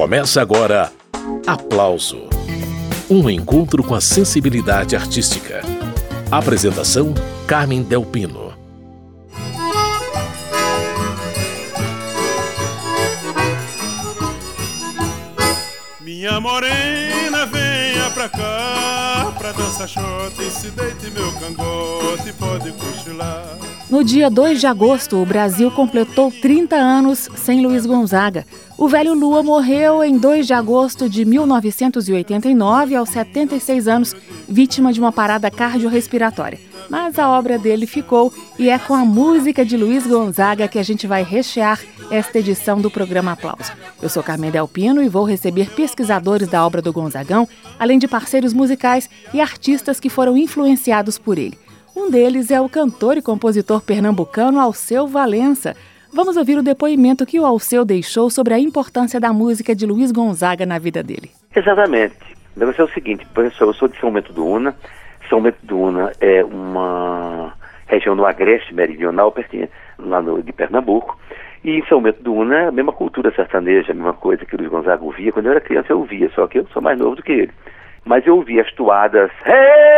Começa agora Aplauso um encontro com a sensibilidade artística. Apresentação: Carmen Delpino. Minha morena, venha pra cá, pra dançar xota e se deite meu cangote, pode cochilar. No dia 2 de agosto, o Brasil completou 30 anos sem Luiz Gonzaga. O velho Lua morreu em 2 de agosto de 1989, aos 76 anos, vítima de uma parada cardiorrespiratória. Mas a obra dele ficou e é com a música de Luiz Gonzaga que a gente vai rechear esta edição do programa Aplauso. Eu sou Carmen Delpino e vou receber pesquisadores da obra do Gonzagão, além de parceiros musicais e artistas que foram influenciados por ele. Um deles é o cantor e compositor pernambucano Alceu Valença. Vamos ouvir o depoimento que o Alceu deixou sobre a importância da música de Luiz Gonzaga na vida dele. Exatamente. O negócio é o seguinte, professor, eu sou de São Bento do Una. São Bento do Una é uma região do Agreste Meridional, lá no, de Pernambuco. E em São Bento do Una é a mesma cultura sertaneja, a mesma coisa que Luiz Gonzaga ouvia. Quando eu era criança eu ouvia, só que eu sou mais novo do que ele. Mas eu ouvia as toadas... Hey!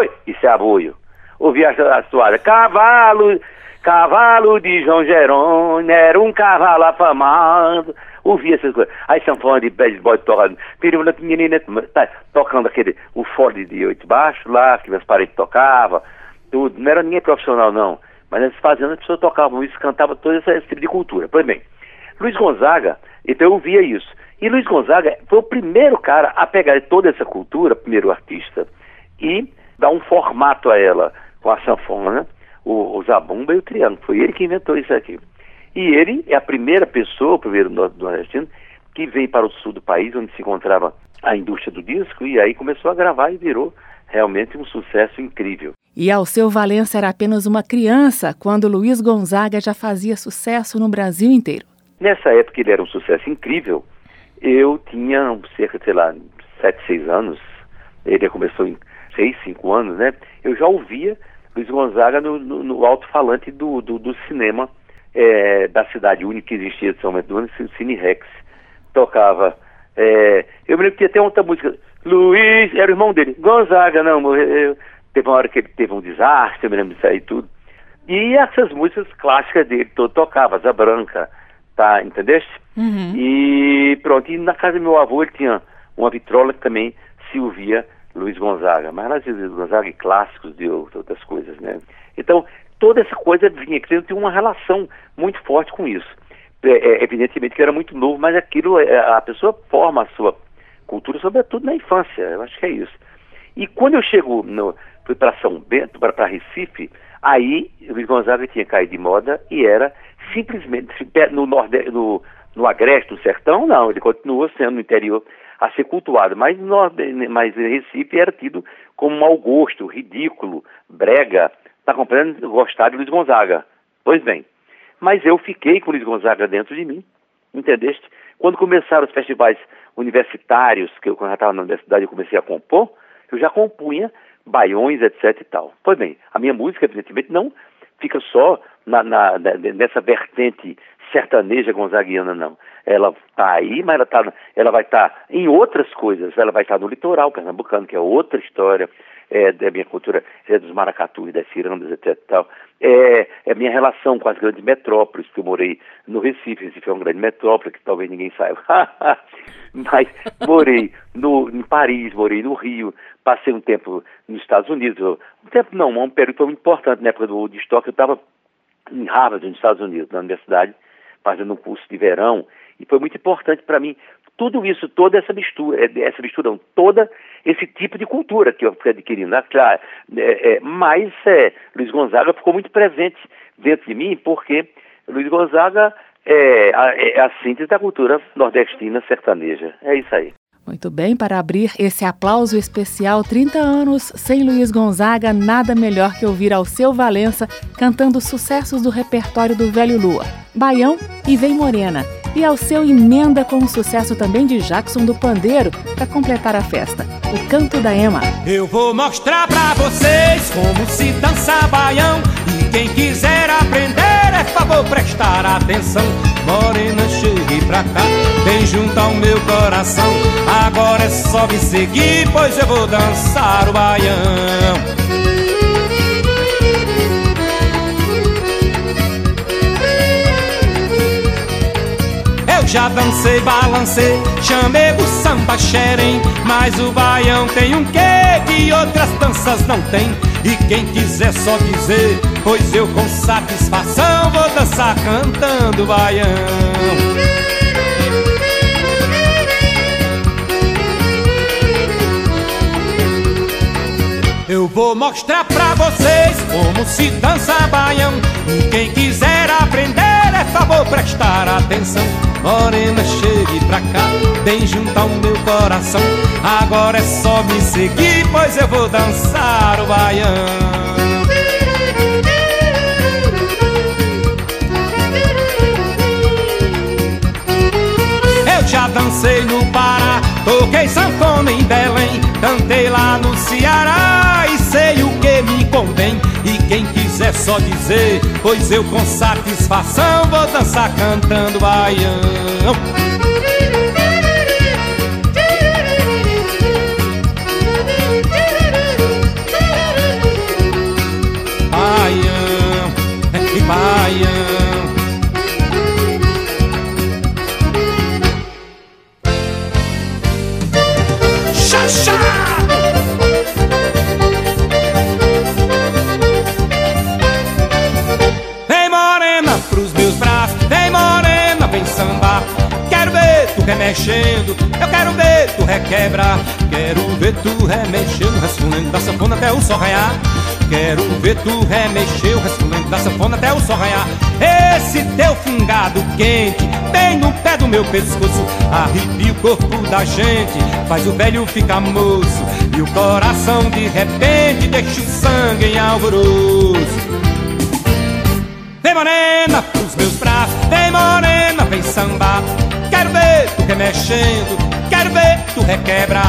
boi, isso é aboio. Ouvi a, a cavalo, cavalo de João Jerônimo, era um cavalo afamado. Ouvi essas coisas. Aí sanfona de boy tocando, tá, tocando aquele, o Ford de oito baixo lá, que as paredes tocavam, tudo. Não era ninguém profissional, não. Mas nessas fazendas as pessoas tocavam isso, cantavam todo esse, esse tipo de cultura. Pois bem, Luiz Gonzaga, então eu ouvia isso. E Luiz Gonzaga foi o primeiro cara a pegar toda essa cultura, primeiro artista, e dar um formato a ela com a sanfona, o, o zabumba e o triângulo. Foi ele que inventou isso aqui. E ele é a primeira pessoa, o primeiro nordestino, que veio para o sul do país, onde se encontrava a indústria do disco, e aí começou a gravar e virou realmente um sucesso incrível. E Alceu Valença era apenas uma criança quando Luiz Gonzaga já fazia sucesso no Brasil inteiro. Nessa época ele era um sucesso incrível. Eu tinha cerca, sei lá, sete, seis anos. Ele começou em seis, cinco anos, né? Eu já ouvia Luiz Gonzaga no, no, no alto-falante do, do, do, cinema é, da cidade única que existia de São Bento o Cine Rex. Tocava. É, eu me lembro que tinha até outra música. Luiz, era o irmão dele. Gonzaga, não, morreu. Teve uma hora que ele teve um desastre, eu me lembro disso aí tudo. E essas músicas clássicas dele, todo tocava, Asa Branca, tá, entendeste? Uhum. E pronto, e na casa do meu avô ele tinha uma vitrola que também se ouvia Luiz Gonzaga, mas de Luiz Gonzaga e clássicos de outras coisas, né? Então, toda essa coisa vinha, tem uma relação muito forte com isso. É, é, evidentemente que era muito novo, mas aquilo, é, a pessoa forma a sua cultura, sobretudo na infância, eu acho que é isso. E quando eu chego, no, fui para São Bento, para Recife, aí Luiz Gonzaga tinha caído de moda e era simplesmente, no, nordeste, no, no Agreste, no Sertão, não, ele continuou sendo no interior a ser cultuado. Mas, nós, mas Recife era tido como mau gosto, ridículo, brega. Está compreendendo? Gostar de Luiz Gonzaga. Pois bem. Mas eu fiquei com Luiz Gonzaga dentro de mim, entendeste? Quando começaram os festivais universitários, que eu quando estava na universidade eu comecei a compor, eu já compunha baiões, etc e tal. Pois bem, a minha música, evidentemente, não fica só na, na, nessa vertente sertaneja gonzaguiana, não. Ela está aí, mas ela, tá, ela vai estar tá em outras coisas. Ela vai estar tá no litoral pernambucano, que é outra história é, da minha cultura, é dos maracatus, das cirandas, etc. Tal. É, é minha relação com as grandes metrópoles, que eu morei no Recife. Recife é uma grande metrópole, que talvez ninguém saiba. mas morei no, em Paris, morei no Rio, passei um tempo nos Estados Unidos. Um tempo não, um período muito importante na época do Woodstock. Eu estava em Harvard, nos Estados Unidos, na universidade, fazendo um curso de verão, e foi muito importante para mim tudo isso, toda essa mistura, é, essa mistura, toda esse tipo de cultura que eu fui adquirindo. Né? Claro, é, é, mas é, Luiz Gonzaga ficou muito presente dentro de mim, porque Luiz Gonzaga é a, é a síntese da cultura nordestina sertaneja. É isso aí. Muito bem, para abrir esse aplauso especial 30 anos sem Luiz Gonzaga, nada melhor que ouvir Alceu Valença cantando sucessos do repertório do Velho Lua, Baião e Vem Morena. E Alceu emenda com o sucesso também de Jackson do Pandeiro para completar a festa, o Canto da Ema. Eu vou mostrar para vocês como se dança baião e quem quiser aprender é favor prestar atenção. Morena, chegue pra cá, vem junto ao meu coração. Agora é só me seguir, pois eu vou dançar o baião. já dancei, balancei, chamei o samba xerém Mas o baião tem um quê que outras danças não tem E quem quiser só dizer, pois eu com satisfação Vou dançar cantando baião. Eu vou mostrar pra vocês como se dança baião. E quem quiser aprender é favor prestar atenção. Morena, chegue pra cá, bem junto ao meu coração. Agora é só me seguir, pois eu vou dançar o baião já dancei no Pará, toquei sanfona em Belém Cantei lá no Ceará só dizer, pois eu com satisfação Vou dançar cantando baião ver tu remexendo Resfolando da sanfona até o sol raiar. Quero ver tu remexer o resfolando da sanfona até o sol raiar. Esse teu fungado quente Bem no pé do meu pescoço. Arrepia o corpo da gente Faz o velho ficar moço. E o coração de repente Deixa o sangue em alvoroço. Vem morena pros meus braços. Vem morena, vem sambar. Quero ver tu remexendo, quero ver tu requebra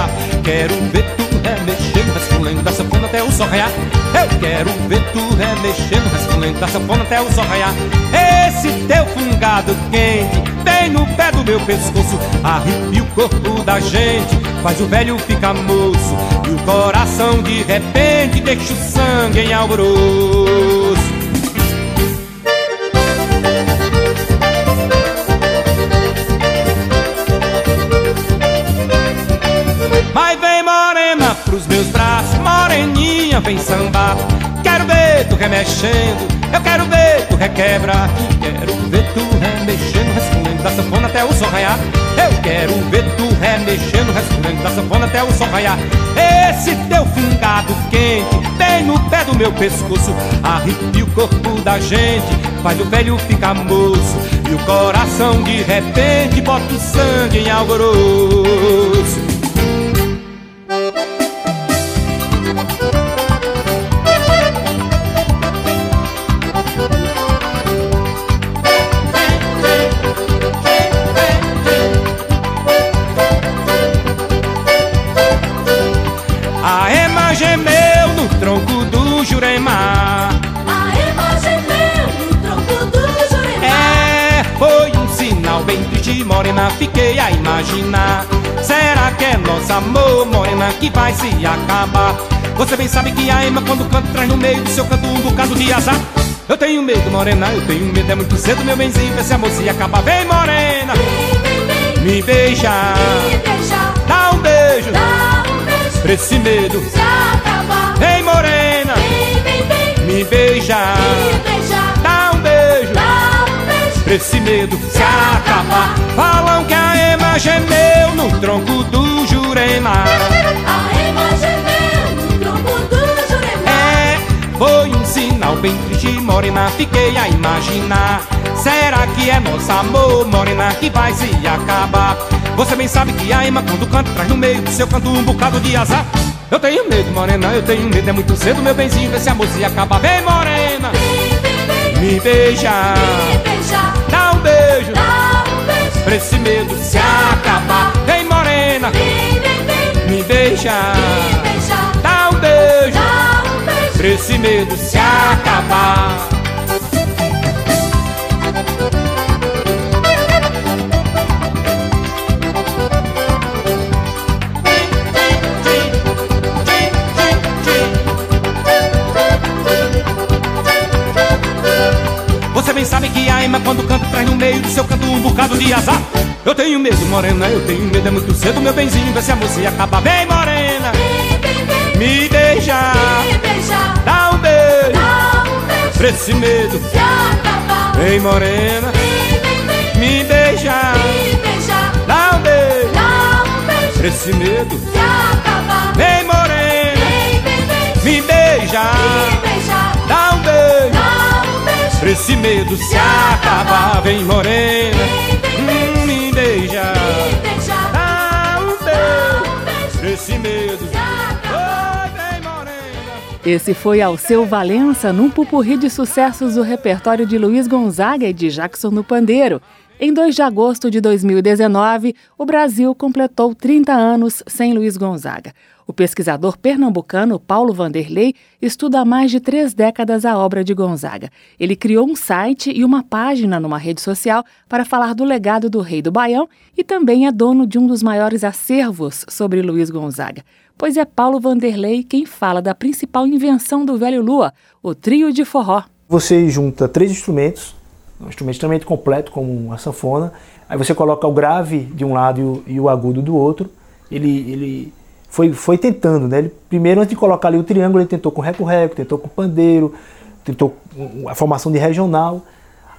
Quero ver tu remexendo, resfolendo da sanfona até o sol raiar. Eu quero ver tu remexendo, resfolendo da sanfona até o sol raiar. Esse teu fungado quente, bem no pé do meu pescoço Arrepia o corpo da gente, faz o velho ficar moço E o coração de repente deixa o sangue em alvoroço. Mas vem morena pros meus braços, moreninha vem sambar. Quero ver tu remexendo, eu quero ver tu requebra. Quero ver tu remexendo, respondendo da sanfona até o sol raiar. Eu quero ver tu remexendo, respondendo da sanfona até o sol raiar. Esse teu fungado quente, bem no pé do meu pescoço, arrepia o corpo da gente, faz o velho ficar moço. E o coração de repente bota o sangue em alvoroço. Morena, fiquei a imaginar. Será que é nosso amor, morena, que vai se acabar? Você bem sabe que a Ema quando canta traz no meio do seu canto um bocado de azar. Eu tenho medo, morena, eu tenho medo, é muito cedo, meu benzinho, esse amor se acabar Vem, morena, vem, vem, vem. me beija, me beija, dá um beijo, dá um beijo, pra esse medo. Se acabar Vem, morena, vem, vem, vem. me beija, me beija, dá um beijo, dá um beijo, pra esse medo. Se acabar Falam que a Ema gemeu no tronco do Jurema. A Ema gemeu no tronco do Jurema. É, foi um sinal bem triste, morena, fiquei a imaginar Será que é nosso amor, morena, que vai se acabar? Você bem sabe que a Ema quando canta traz no meio do seu canto um bocado de azar. Eu tenho medo, morena, eu tenho medo, é muito cedo, meu benzinho, vê se a moça se acaba Vem, morena, vem, vem, vem. me beija, me beija, dá um beijo, dá um beijo, pra esse medo se acabar. Vem, morena, vem, vem, vem. me beija, me beija, dá um beijo, dá um beijo, pra esse medo se acabar Roraima quando canto traz no meio do seu canto um bocado de azar. Eu tenho medo, morena, eu tenho medo, é muito cedo, meu benzinho, vê se a moça acaba. Vem, morena, me beija, Me dá um beijo, dá um beijo, pra esse medo. se acabar. Vem, morena, Vem, vem, vem, me beija, me dá um beijo, dá um beijo, pra esse medo. se acabar. Vem, morena, Vem, vem, vem, me beija, me beijar, esse medo se acabar. Vem, morena, vem, vem, vem, hum, me beija, dá um beijo, um esse medo. se acabar. Oi, vem, morena. Esse foi Alceu Valença num pupurri de sucessos do repertório de Luiz Gonzaga e de Jackson no Pandeiro. Em 2 de agosto de 2019, o Brasil completou 30 anos sem Luiz Gonzaga. O pesquisador pernambucano Paulo Vanderlei estuda há mais de três décadas a obra de Gonzaga. Ele criou um site e uma página numa rede social para falar do legado do rei do Baião e também é dono de um dos maiores acervos sobre Luiz Gonzaga. Pois é Paulo Vanderlei quem fala da principal invenção do velho Lua, o trio de forró. Você junta três instrumentos, um instrumento extremamente completo, como a sanfona. Aí você coloca o grave de um lado e o, e o agudo do outro. Ele, ele foi, foi tentando, né? Ele, primeiro, antes de colocar ali o triângulo, ele tentou com reco-reco, tentou com pandeiro, tentou a formação de regional.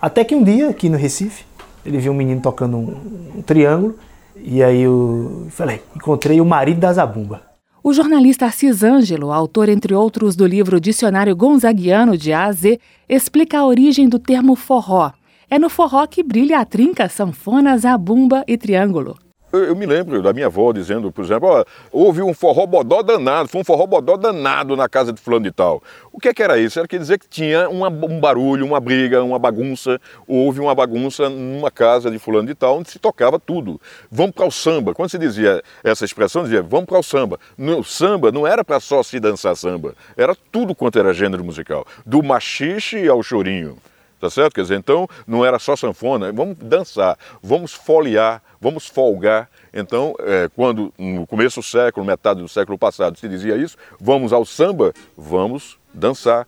Até que um dia, aqui no Recife, ele viu um menino tocando um, um triângulo. E aí eu falei, encontrei o marido da zabumba. O jornalista Assis Ângelo, autor, entre outros, do livro Dicionário Gonzaguiano de A a Z, explica a origem do termo forró. É no forró que brilha a trinca, sanfona, zabumba e triângulo. Eu, eu me lembro da minha avó dizendo, por exemplo, houve um forró bodó danado, foi um forró bodó danado na casa de fulano de tal. O que, é que era isso? Era quer dizer que tinha uma- um barulho, uma briga, uma bagunça, houve uma bagunça numa casa de fulano de tal, onde se tocava tudo. Vamos para o samba. Quando se dizia essa expressão, dizia vamos para o samba. No samba não era para só se dançar samba, era tudo quanto era gênero musical, do machixe ao chorinho. Tá certo? Quer dizer, então não era só sanfona, vamos dançar, vamos folhear, vamos folgar. Então, é, quando no começo do século, metade do século passado, se dizia isso, vamos ao samba, vamos dançar.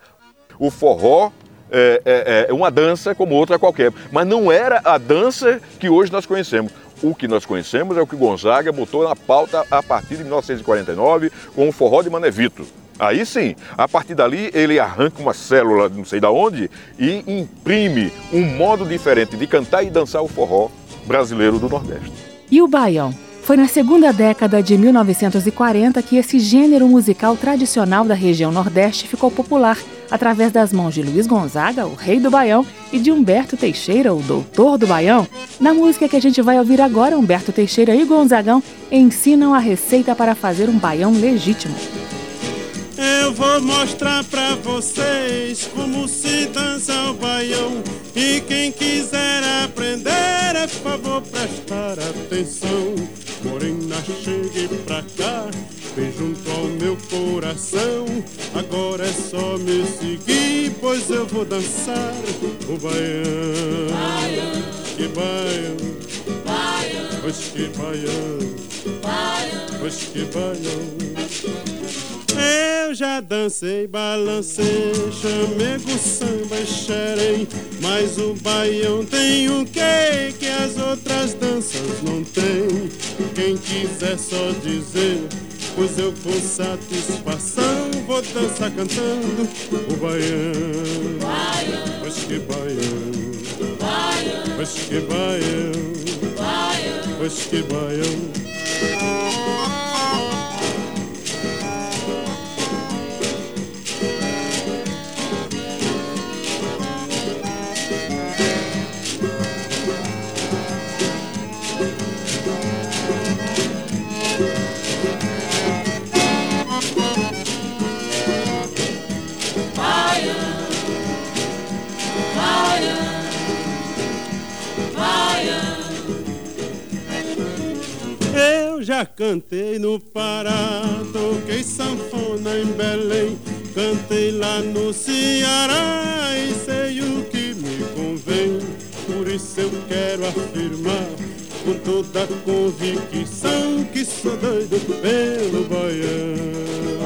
O forró é, é- é uma dança como outra qualquer, mas não era a dança que hoje nós conhecemos. O que nós conhecemos é o que Gonzaga botou na pauta a partir de 1949 com o forró de Manevito. Aí sim, a partir dali ele arranca uma célula, não sei da onde, e imprime um modo diferente de cantar e dançar o forró brasileiro do Nordeste. E o baião? Foi na segunda década de 1940 que esse gênero musical tradicional da região Nordeste ficou popular, através das mãos de Luiz Gonzaga, o rei do baião, e de Humberto Teixeira, o doutor do baião. Na música que a gente vai ouvir agora, Humberto Teixeira e Gonzagão ensinam a receita para fazer um baião legítimo. Eu vou mostrar pra vocês como se dança o baião. E quem quiser aprender, é favor prestar atenção. Morena, chegue pra cá, vem junto ao meu coração. Agora é só me seguir, pois eu vou dançar o baião. Que baião, pois que baião, pois que baião. Eu já dancei, balancei, chamego, samba e xerém Mas o baião tem o quê que as outras danças não têm? Quem quiser só dizer, pois eu com satisfação Vou dançar cantando o baião. Pois que baião, pois que baião. Pois que baião já cantei no Pará, toquei sanfona em Belém, cantei lá no Ceará e sei o que me convém. Por isso eu quero afirmar com toda convicção que sou doido pelo baião.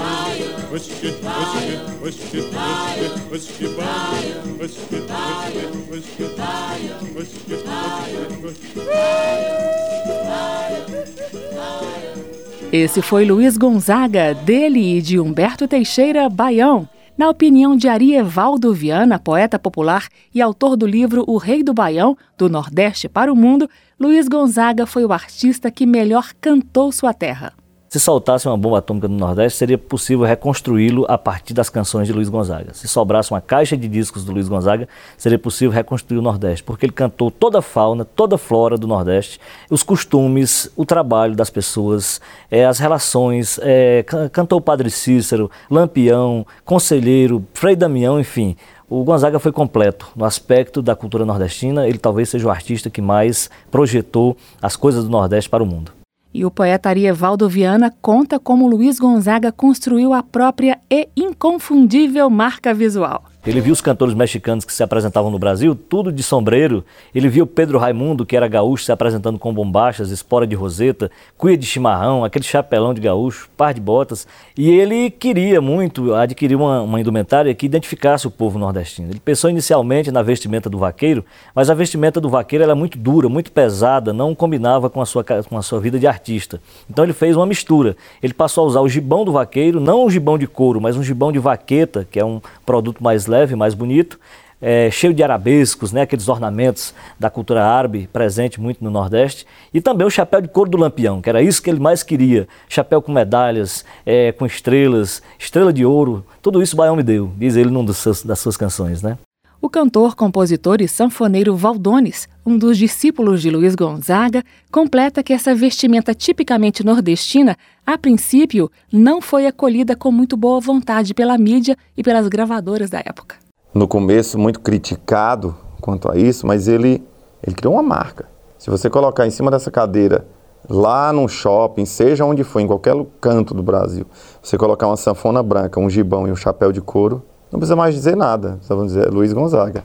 Esse foi Luiz Gonzaga, dele e de Humberto Teixeira Baião. Na opinião de Arievaldo Viana, poeta popular e autor do livro O Rei do Baião, do Nordeste para o Mundo, Luiz Gonzaga foi o artista que melhor cantou sua terra. Se soltasse uma bomba atômica no Nordeste, seria possível reconstruí-lo a partir das canções de Luiz Gonzaga. Se sobrasse uma caixa de discos do Luiz Gonzaga, seria possível reconstruir o Nordeste, porque ele cantou toda a fauna, toda a flora do Nordeste, os costumes, o trabalho das pessoas, é, as relações, é, cantou Padre Cícero, Lampião, Conselheiro, Frei Damião, enfim. O Gonzaga foi completo no aspecto da cultura nordestina, ele talvez seja o artista que mais projetou as coisas do Nordeste para o mundo. E o poeta Arievaldo Viana conta como Luiz Gonzaga construiu a própria e inconfundível marca visual. Ele viu os cantores mexicanos que se apresentavam no Brasil, tudo de sombreiro. Ele viu Pedro Raimundo, que era gaúcho, se apresentando com bombachas, espora de roseta, cuia de chimarrão, aquele chapelão de gaúcho, par de botas. E ele queria muito adquirir uma, uma indumentária que identificasse o povo nordestino. Ele pensou inicialmente na vestimenta do vaqueiro, mas a vestimenta do vaqueiro era muito dura, muito pesada, não combinava com a, sua, com a sua vida de artista. Então ele fez uma mistura. Ele passou a usar o gibão do vaqueiro, não um gibão de couro, mas um gibão de vaqueta, que é um produto mais leve, mais bonito, é, cheio de arabescos, né, aqueles ornamentos da cultura árabe presente muito no Nordeste, e também o chapéu de couro do Lampião, que era isso que ele mais queria, chapéu com medalhas, é, com estrelas, estrela de ouro, tudo isso o Baião me deu, diz ele num seus, das suas canções, né? O cantor, compositor e sanfoneiro Valdones, um dos discípulos de Luiz Gonzaga, completa que essa vestimenta tipicamente nordestina, a princípio, não foi acolhida com muito boa vontade pela mídia e pelas gravadoras da época. No começo, muito criticado quanto a isso, mas ele, ele criou uma marca. Se você colocar em cima dessa cadeira, lá num shopping, seja onde for, em qualquer canto do Brasil, você colocar uma sanfona branca, um gibão e um chapéu de couro, não precisa mais dizer nada, só vamos dizer Luiz Gonzaga.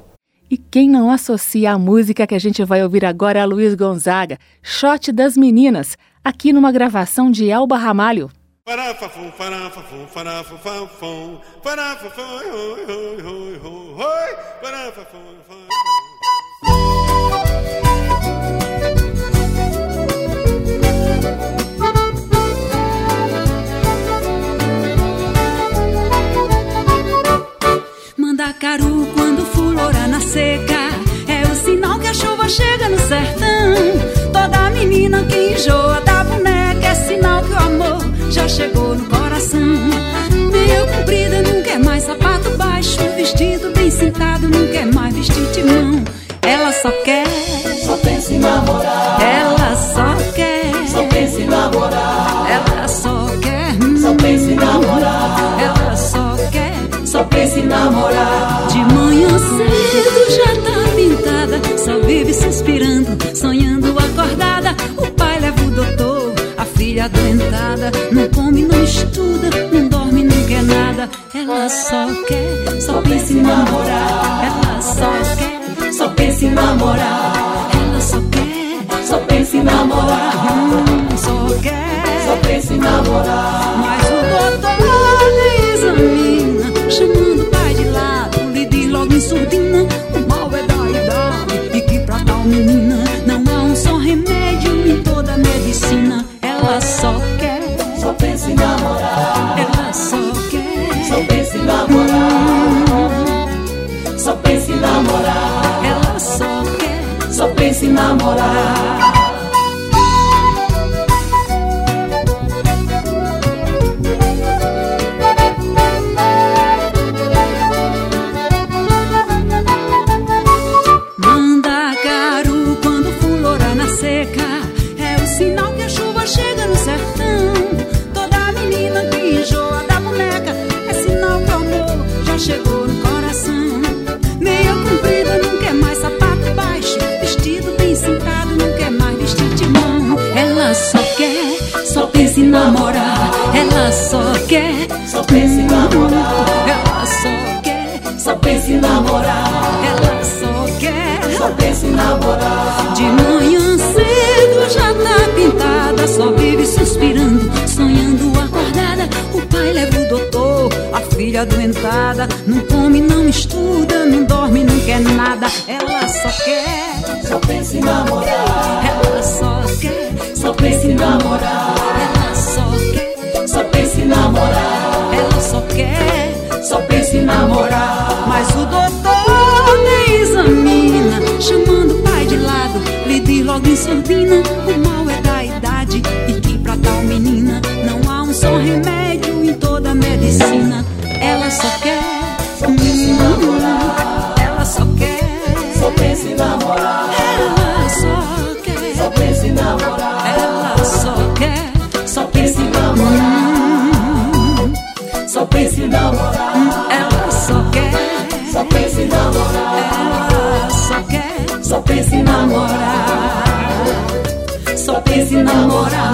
E quem não associa a música que a gente vai ouvir agora a Luiz Gonzaga, Shot das Meninas, aqui numa gravação de Elba Ramalho. Mandacaru quando fulora na seca. É o sinal que a chuva chega no sertão. Toda menina que enjoa da mas o doutor examina Chamando o pai de lado, lhe diz logo em surdina. O mal é da idade e que pra tal menina Não há um só remédio em toda a medicina. Ela só quer, Só pensa em namorar. ela só quer. Só pensa em namorar. Só pensa em namorar. Ela só quer, Só pensa em namorar namorar Ela só quer, Só pensa em namorar ela só quer Só pensa em namorar Ela só quer Só pensa em namorar De manhã cedo já tá pintada, só vive suspirando, sonhando acordada. O pai leva o doutor, adoentada. Não come, não estuda, não dorme, não quer nada. Ela só quer, só pensa em namorar. Ela só quer, só pensa em namorar. Namorar. Mas o em namorar.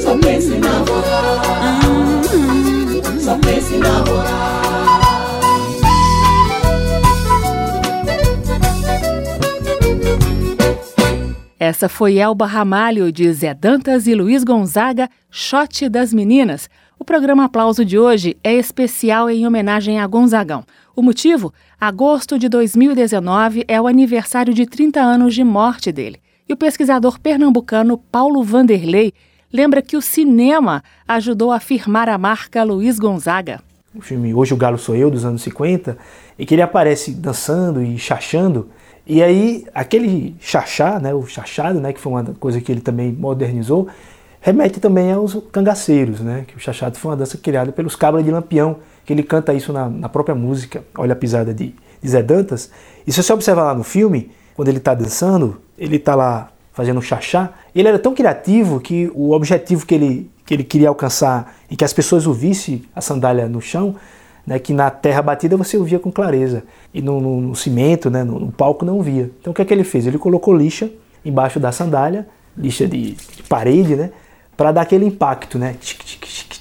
Só pensa em namorar. Só pensa em namorar. Essa foi Elba Ramalho de Zé Dantas e Luiz Gonzaga, Shot das Meninas. O programa Aplauso de hoje é especial em homenagem a Gonzagão. O motivo? Agosto de 2019 é o aniversário de 30 anos de morte dele. E o pesquisador pernambucano Paulo Vanderlei lembra que o cinema ajudou a firmar a marca Luiz Gonzaga. O filme Hoje o Galo Sou Eu, dos anos 50, e que ele aparece dançando e chachando. E aí, aquele chachá, né, o chachado, né, que foi uma coisa que ele também modernizou, remete também aos cangaceiros, né, que o chachado foi uma dança criada pelos cabras de Lampião, que ele canta isso na, na própria música, Olha a Pisada de, de Zé Dantas. E se você observar lá no filme, quando ele está dançando, ele está lá fazendo um chachá, ele era tão criativo que o objetivo que ele, que ele queria alcançar e que as pessoas ouvissem a sandália no chão, né, que na terra batida você ouvia com clareza e no, no, no cimento, né, no, no, palco não via. Então o que é que ele fez? Ele colocou lixa embaixo da sandália, lixa de, de parede, né, para dar aquele impacto, né? Tic, tic, tic.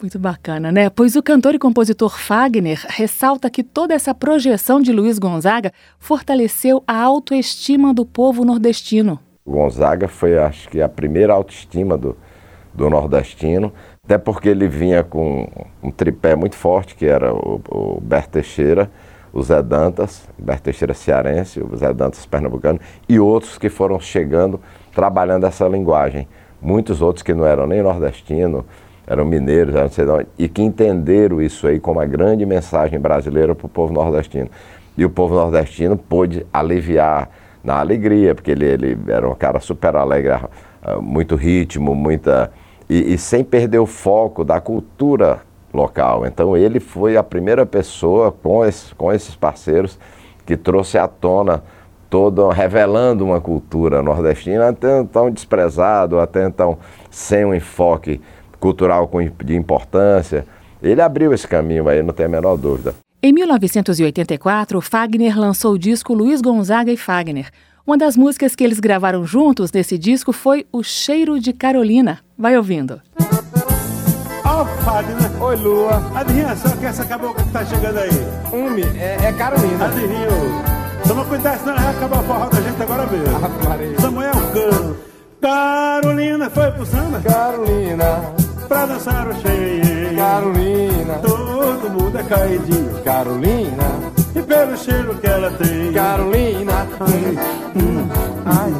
Muito bacana, né? Pois o cantor e compositor Fagner ressalta que toda essa projeção de Luiz Gonzaga fortaleceu a autoestima do povo nordestino. Gonzaga foi, acho que, a primeira autoestima do, do nordestino, até porque ele vinha com um tripé muito forte, que era o, o Berto Teixeira, o Zé Dantas, o Berto Teixeira cearense, o Zé Dantas pernambucano, e outros que foram chegando, trabalhando essa linguagem. Muitos outros que não eram nem nordestinos, eram mineiros, eram sei não, e que entenderam isso aí como a grande mensagem brasileira para o povo nordestino. E o povo nordestino pôde aliviar na alegria, porque ele, ele era um cara super alegre, muito ritmo, muita. E, e, sem perder o foco da cultura local. Então ele foi a primeira pessoa com, esse, com esses parceiros que trouxe à tona todo revelando uma cultura nordestina até então desprezado, até então sem um enfoque cultural de importância. Ele abriu esse caminho aí, não tem a menor dúvida. Em 1984, Fagner lançou o disco Luiz Gonzaga e Fagner. Uma das músicas que eles gravaram juntos nesse disco foi O Cheiro de Carolina. Vai ouvindo. Ó, oh, Fagner. Oi, Lua. Adivinha só que essa cabocla que tá chegando aí? Umi, é, é Carolina. Adivinha. Toma cuidado, senão vai acabar o forró da gente agora mesmo. Ah, Samuel Cano. Carolina foi pro samba? Carolina. Pra dançar o cheio. Carolina. Todo mundo é caidinho. Carolina. E pelo cheiro que ela tem. Carolina. Ai, hum, ai,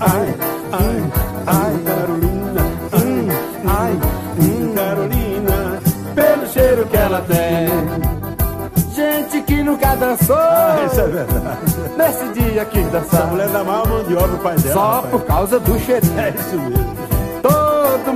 ai, ai, ai, Carolina. Hum, ai, hum, Carolina. Pelo cheiro que ela tem. Gente que nunca dançou. Ah, isso é verdade. Nesse dia que dançar. Essa mulher dá maior mão de obra pai dela. Só rapaz. por causa do cheirinho. É isso mesmo.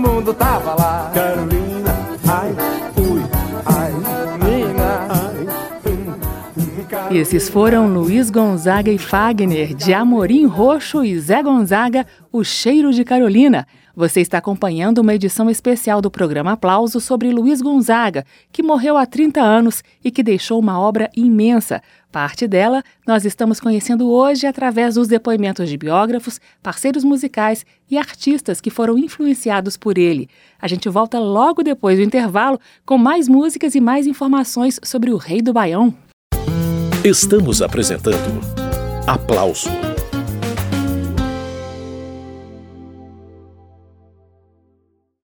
Mundo tava lá. Carolina, ai, ui, ai, Nina. ai, hum, E esses foram Luiz Gonzaga e Fagner, de Amorim Roxo e Zé Gonzaga, O Cheiro de Carolina. Você está acompanhando uma edição especial do programa Aplauso sobre Luiz Gonzaga, que morreu há 30 anos e que deixou uma obra imensa. Parte dela nós estamos conhecendo hoje através dos depoimentos de biógrafos, parceiros musicais e artistas que foram influenciados por ele. A gente volta logo depois do intervalo com mais músicas e mais informações sobre o Rei do Baião. Estamos apresentando Aplauso